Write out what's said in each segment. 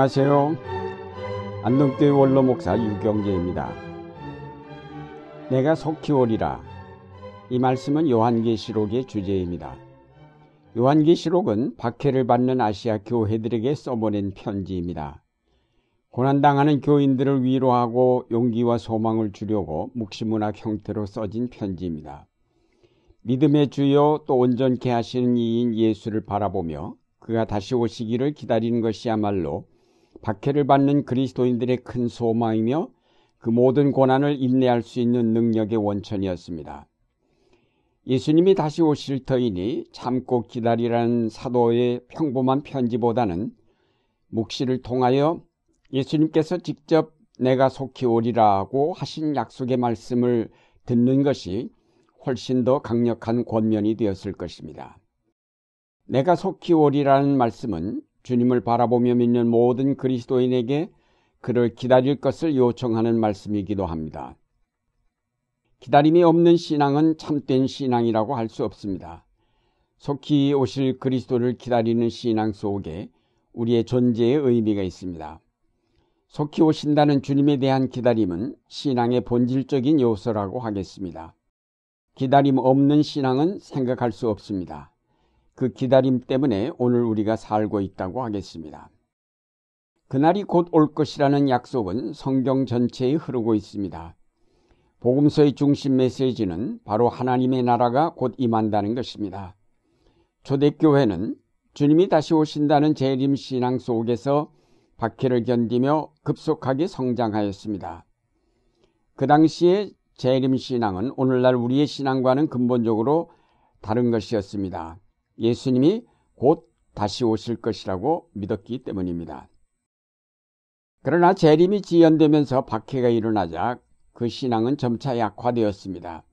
안녕하세요. 안동교회 원로 목사 유경재입니다. 내가 속히 오리라. 이 말씀은 요한계시록의 주제입니다. 요한계시록은 박해를 받는 아시아 교회들에게 써보낸 편지입니다. 고난당하는 교인들을 위로하고 용기와 소망을 주려고 묵시문학 형태로 써진 편지입니다. 믿음의 주요 또 온전케 하시는 이인 예수를 바라보며 그가 다시 오시기를 기다리는 것이야말로 박해를 받는 그리스도인들의 큰 소망이며 그 모든 고난을 인내할 수 있는 능력의 원천이었습니다. 예수님이 다시 오실 터이니 참고 기다리라는 사도의 평범한 편지보다는 묵시를 통하여 예수님께서 직접 내가 속히 오리라고 하신 약속의 말씀을 듣는 것이 훨씬 더 강력한 권면이 되었을 것입니다. 내가 속히 오리라는 말씀은 주님을 바라보며 믿는 모든 그리스도인에게 그를 기다릴 것을 요청하는 말씀이기도 합니다. 기다림이 없는 신앙은 참된 신앙이라고 할 수 없습니다. 속히 오실 그리스도를 기다리는 신앙 속에 우리의 존재의 의미가 있습니다. 속히 오신다는 주님에 대한 기다림은 신앙의 본질적인 요소라고 하겠습니다. 기다림 없는 신앙은 생각할 수 없습니다. 그 기다림 때문에 오늘 우리가 살고 있다고 하겠습니다. 그날이 곧 올 것이라는 약속은 성경 전체에 흐르고 있습니다. 복음서의 중심 메시지는 바로 하나님의 나라가 곧 임한다는 것입니다. 초대교회는 주님이 다시 오신다는 재림 신앙 속에서 박해를 견디며 급속하게 성장하였습니다. 그 당시에 재림 신앙은 오늘날 우리의 신앙과는 근본적으로 다른 것이었습니다. 예수님이 곧 다시 오실 것이라고 믿었기 때문입니다. 그러나 재림이 지연되면서 박해가 일어나자 그 신앙은 점차 약화되었습니다.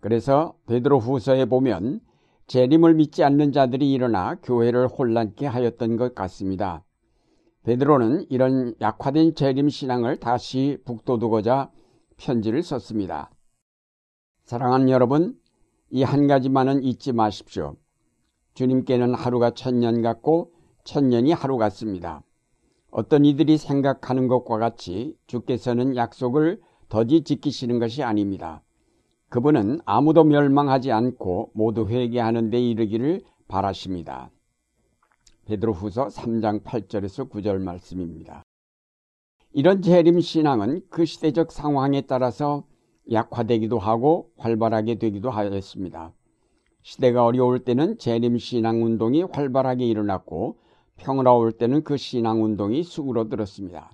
그래서 베드로 후서에 보면 재림을 믿지 않는 자들이 일어나 교회를 혼란케 하였던 것 같습니다. 베드로는 이런 약화된 재림 신앙을 다시 북돋우고자 편지를 썼습니다. 사랑하는 여러분, 이 한 가지만은 잊지 마십시오. 주님께는 하루가 천년 같고 천년이 하루 같습니다. 어떤 이들이 생각하는 것과 같이 주께서는 약속을 더디 지키시는 것이 아닙니다. 그분은 아무도 멸망하지 않고 모두 회개하는 데 이르기를 바라십니다. 베드로후서 3장 8절에서 9절 말씀입니다. 이런 재림 신앙은 그 시대적 상황에 따라서 약화되기도 하고 활발하게 되기도 하였습니다. 시대가 어려울 때는 재림 신앙 운동이 활발하게 일어났고 평화로울 때는 그 신앙 운동이 수그러들었습니다.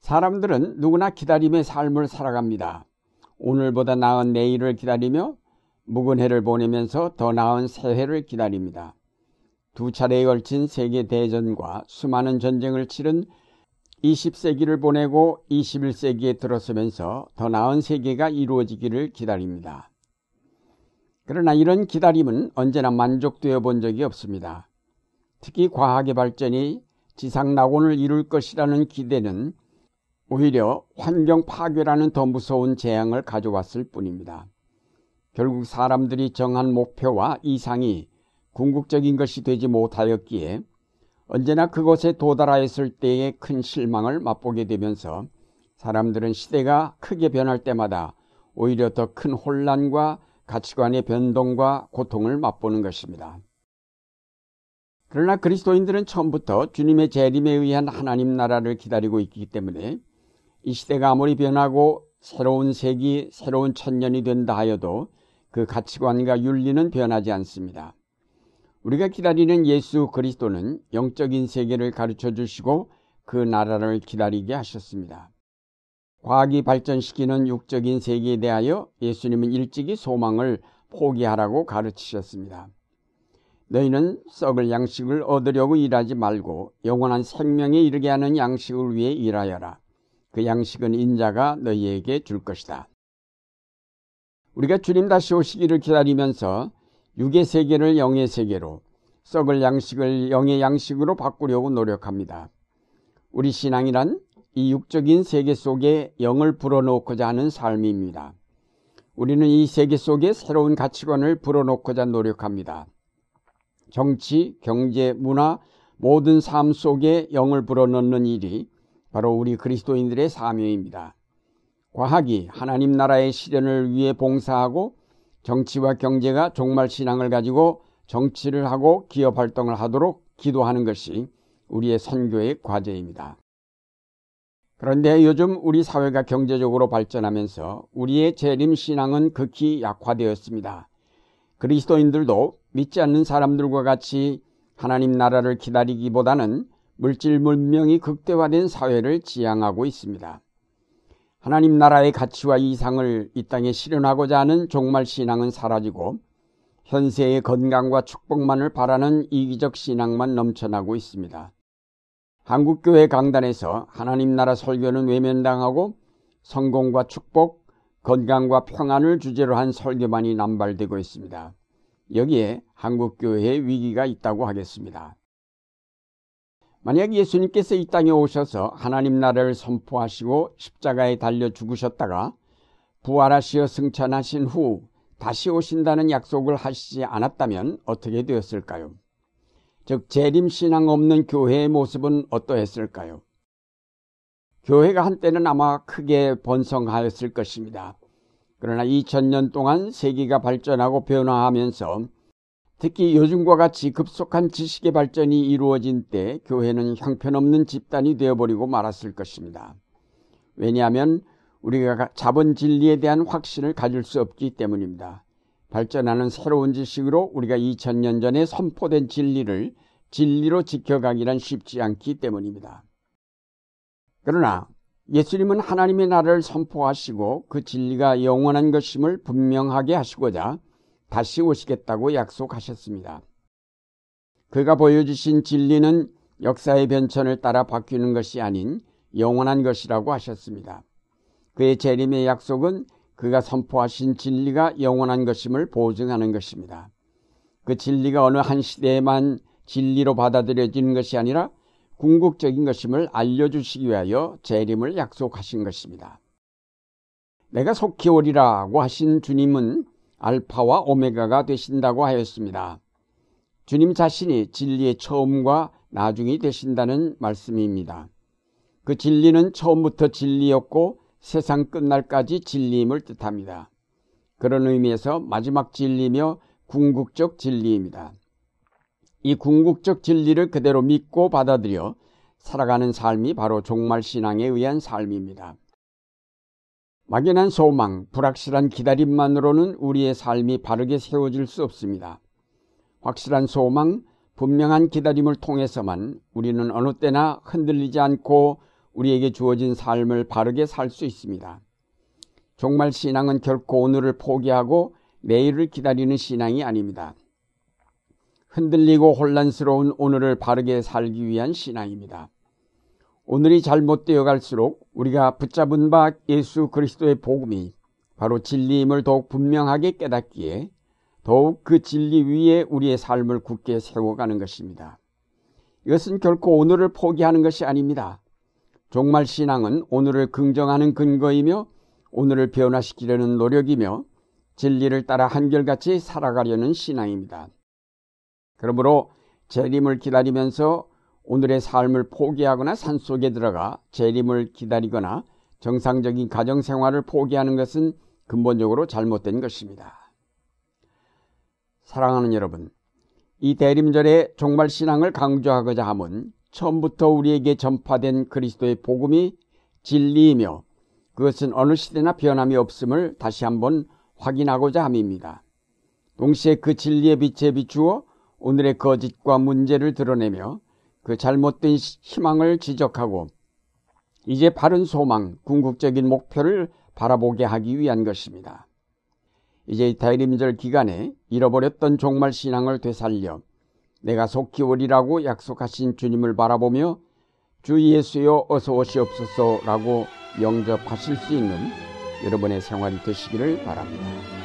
사람들은 누구나 기다림의 삶을 살아갑니다. 오늘보다 나은 내일을 기다리며 묵은 해를 보내면서 더 나은 새해를 기다립니다. 두 차례에 걸친 세계 대전과 수많은 전쟁을 치른 20세기를 보내고 21세기에 들어서면서 더 나은 세계가 이루어지기를 기다립니다. 그러나 이런 기다림은 언제나 만족되어 본 적이 없습니다. 특히 과학의 발전이 지상 낙원을 이룰 것이라는 기대는 오히려 환경 파괴라는 더 무서운 재앙을 가져왔을 뿐입니다. 결국 사람들이 정한 목표와 이상이 궁극적인 것이 되지 못하였기에 언제나 그곳에 도달하였을 때의 큰 실망을 맛보게 되면서 사람들은 시대가 크게 변할 때마다 오히려 더 큰 혼란과 가치관의 변동과 고통을 맛보는 것입니다. 그러나 그리스도인들은 처음부터 주님의 재림에 의한 하나님 나라를 기다리고 있기 때문에 이 시대가 아무리 변하고 새로운 세기, 새로운 천년이 된다 하여도 그 가치관과 윤리는 변하지 않습니다. 우리가 기다리는 예수 그리스도는 영적인 세계를 가르쳐 주시고 그 나라를 기다리게 하셨습니다. 과학이 발전시키는 육적인 세계에 대하여 예수님은 일찍이 소망을 포기하라고 가르치셨습니다. 너희는 썩을 양식을 얻으려고 일하지 말고 영원한 생명에 이르게 하는 양식을 위해 일하여라. 그 양식은 인자가 너희에게 줄 것이다. 우리가 주님 다시 오시기를 기다리면서 육의 세계를 영의 세계로 썩을 양식을 영의 양식으로 바꾸려고 노력합니다. 우리 신앙이란 이 육적인 세계 속에 영을 불어넣고자 하는 삶입니다. 우리는 이 세계 속에 새로운 가치관을 불어넣고자 노력합니다. 정치, 경제, 문화, 모든 삶 속에 영을 불어넣는 일이 바로 우리 그리스도인들의 사명입니다. 과학이 하나님 나라의 실현을 위해 봉사하고 정치와 경제가 종말 신앙을 가지고 정치를 하고 기업 활동을 하도록 기도하는 것이 우리의 선교의 과제입니다. 그런데 요즘 우리 사회가 경제적으로 발전하면서 우리의 재림 신앙은 극히 약화되었습니다. 그리스도인들도 믿지 않는 사람들과 같이 하나님 나라를 기다리기보다는 물질 문명이 극대화된 사회를 지향하고 있습니다. 하나님 나라의 가치와 이상을 이 땅에 실현하고자 하는 종말 신앙은 사라지고 현세의 건강과 축복만을 바라는 이기적 신앙만 넘쳐나고 있습니다. 한국교회 강단에서 하나님 나라 설교는 외면당하고 성공과 축복, 건강과 평안을 주제로 한 설교만이 남발되고 있습니다. 여기에 한국교회에 위기가 있다고 하겠습니다. 만약 예수님께서 이 땅에 오셔서 하나님 나라를 선포하시고 십자가에 달려 죽으셨다가 부활하시어 승천하신 후 다시 오신다는 약속을 하시지 않았다면 어떻게 되었을까요? 즉 재림 신앙 없는 교회의 모습은 어떠했을까요? 교회가 한때는 아마 크게 번성하였을 것입니다. 그러나 2000년 동안 세계가 발전하고 변화하면서 특히 요즘과 같이 급속한 지식의 발전이 이루어진 때 교회는 형편없는 집단이 되어버리고 말았을 것입니다. 왜냐하면 우리가 잡은 진리에 대한 확신을 가질 수 없기 때문입니다. 발전하는 새로운 지식으로 우리가 2000년 전에 선포된 진리를 진리로 지켜가기란 쉽지 않기 때문입니다. 그러나 예수님은 하나님의 나라를 선포하시고 그 진리가 영원한 것임을 분명하게 하시고자 다시 오시겠다고 약속하셨습니다. 그가 보여주신 진리는 역사의 변천을 따라 바뀌는 것이 아닌 영원한 것이라고 하셨습니다. 그의 재림의 약속은 그가 선포하신 진리가 영원한 것임을 보증하는 것입니다. 그 진리가 어느 한 시대에만 진리로 받아들여지는 것이 아니라 궁극적인 것임을 알려주시기 위하여 재림을 약속하신 것입니다. 내가 속히 오리라고 하신 주님은 알파와 오메가가 되신다고 하였습니다. 주님 자신이 진리의 처음과 나중이 되신다는 말씀입니다. 그 진리는 처음부터 진리였고 세상 끝날까지 진리임을 뜻합니다. 그런 의미에서 마지막 진리며 궁극적 진리입니다. 이 궁극적 진리를 그대로 믿고 받아들여 살아가는 삶이 바로 종말 신앙에 의한 삶입니다. 막연한 소망, 불확실한 기다림만으로는 우리의 삶이 바르게 세워질 수 없습니다. 확실한 소망, 분명한 기다림을 통해서만 우리는 어느 때나 흔들리지 않고 우리에게 주어진 삶을 바르게 살 수 있습니다. 종말 신앙은 결코 오늘을 포기하고 내일을 기다리는 신앙이 아닙니다. 흔들리고 혼란스러운 오늘을 바르게 살기 위한 신앙입니다. 오늘이 잘못되어 갈수록 우리가 붙잡은 바 예수 그리스도의 복음이 바로 진리임을 더욱 분명하게 깨닫기에 더욱 그 진리 위에 우리의 삶을 굳게 세워가는 것입니다. 이것은 결코 오늘을 포기하는 것이 아닙니다. 종말 신앙은 오늘을 긍정하는 근거이며 오늘을 변화시키려는 노력이며 진리를 따라 한결같이 살아가려는 신앙입니다. 그러므로 재림을 기다리면서 오늘의 삶을 포기하거나 산속에 들어가 재림을 기다리거나 정상적인 가정 생활을 포기하는 것은 근본적으로 잘못된 것입니다. 사랑하는 여러분, 이 대림절에 종말 신앙을 강조하고자 함은 처음부터 우리에게 전파된 그리스도의 복음이 진리이며 그것은 어느 시대나 변함이 없음을 다시 한번 확인하고자 함입니다. 동시에 그 진리의 빛에 비추어 오늘의 거짓과 문제를 드러내며 그 잘못된 희망을 지적하고 이제 바른 소망, 궁극적인 목표를 바라보게 하기 위한 것입니다. 이제 대림절 기간에 잃어버렸던 종말 신앙을 되살려 내가 속히 오리라고 약속하신 주님을 바라보며 주 예수여 어서 오시옵소서라고 영접하실 수 있는 여러분의 생활이 되시기를 바랍니다.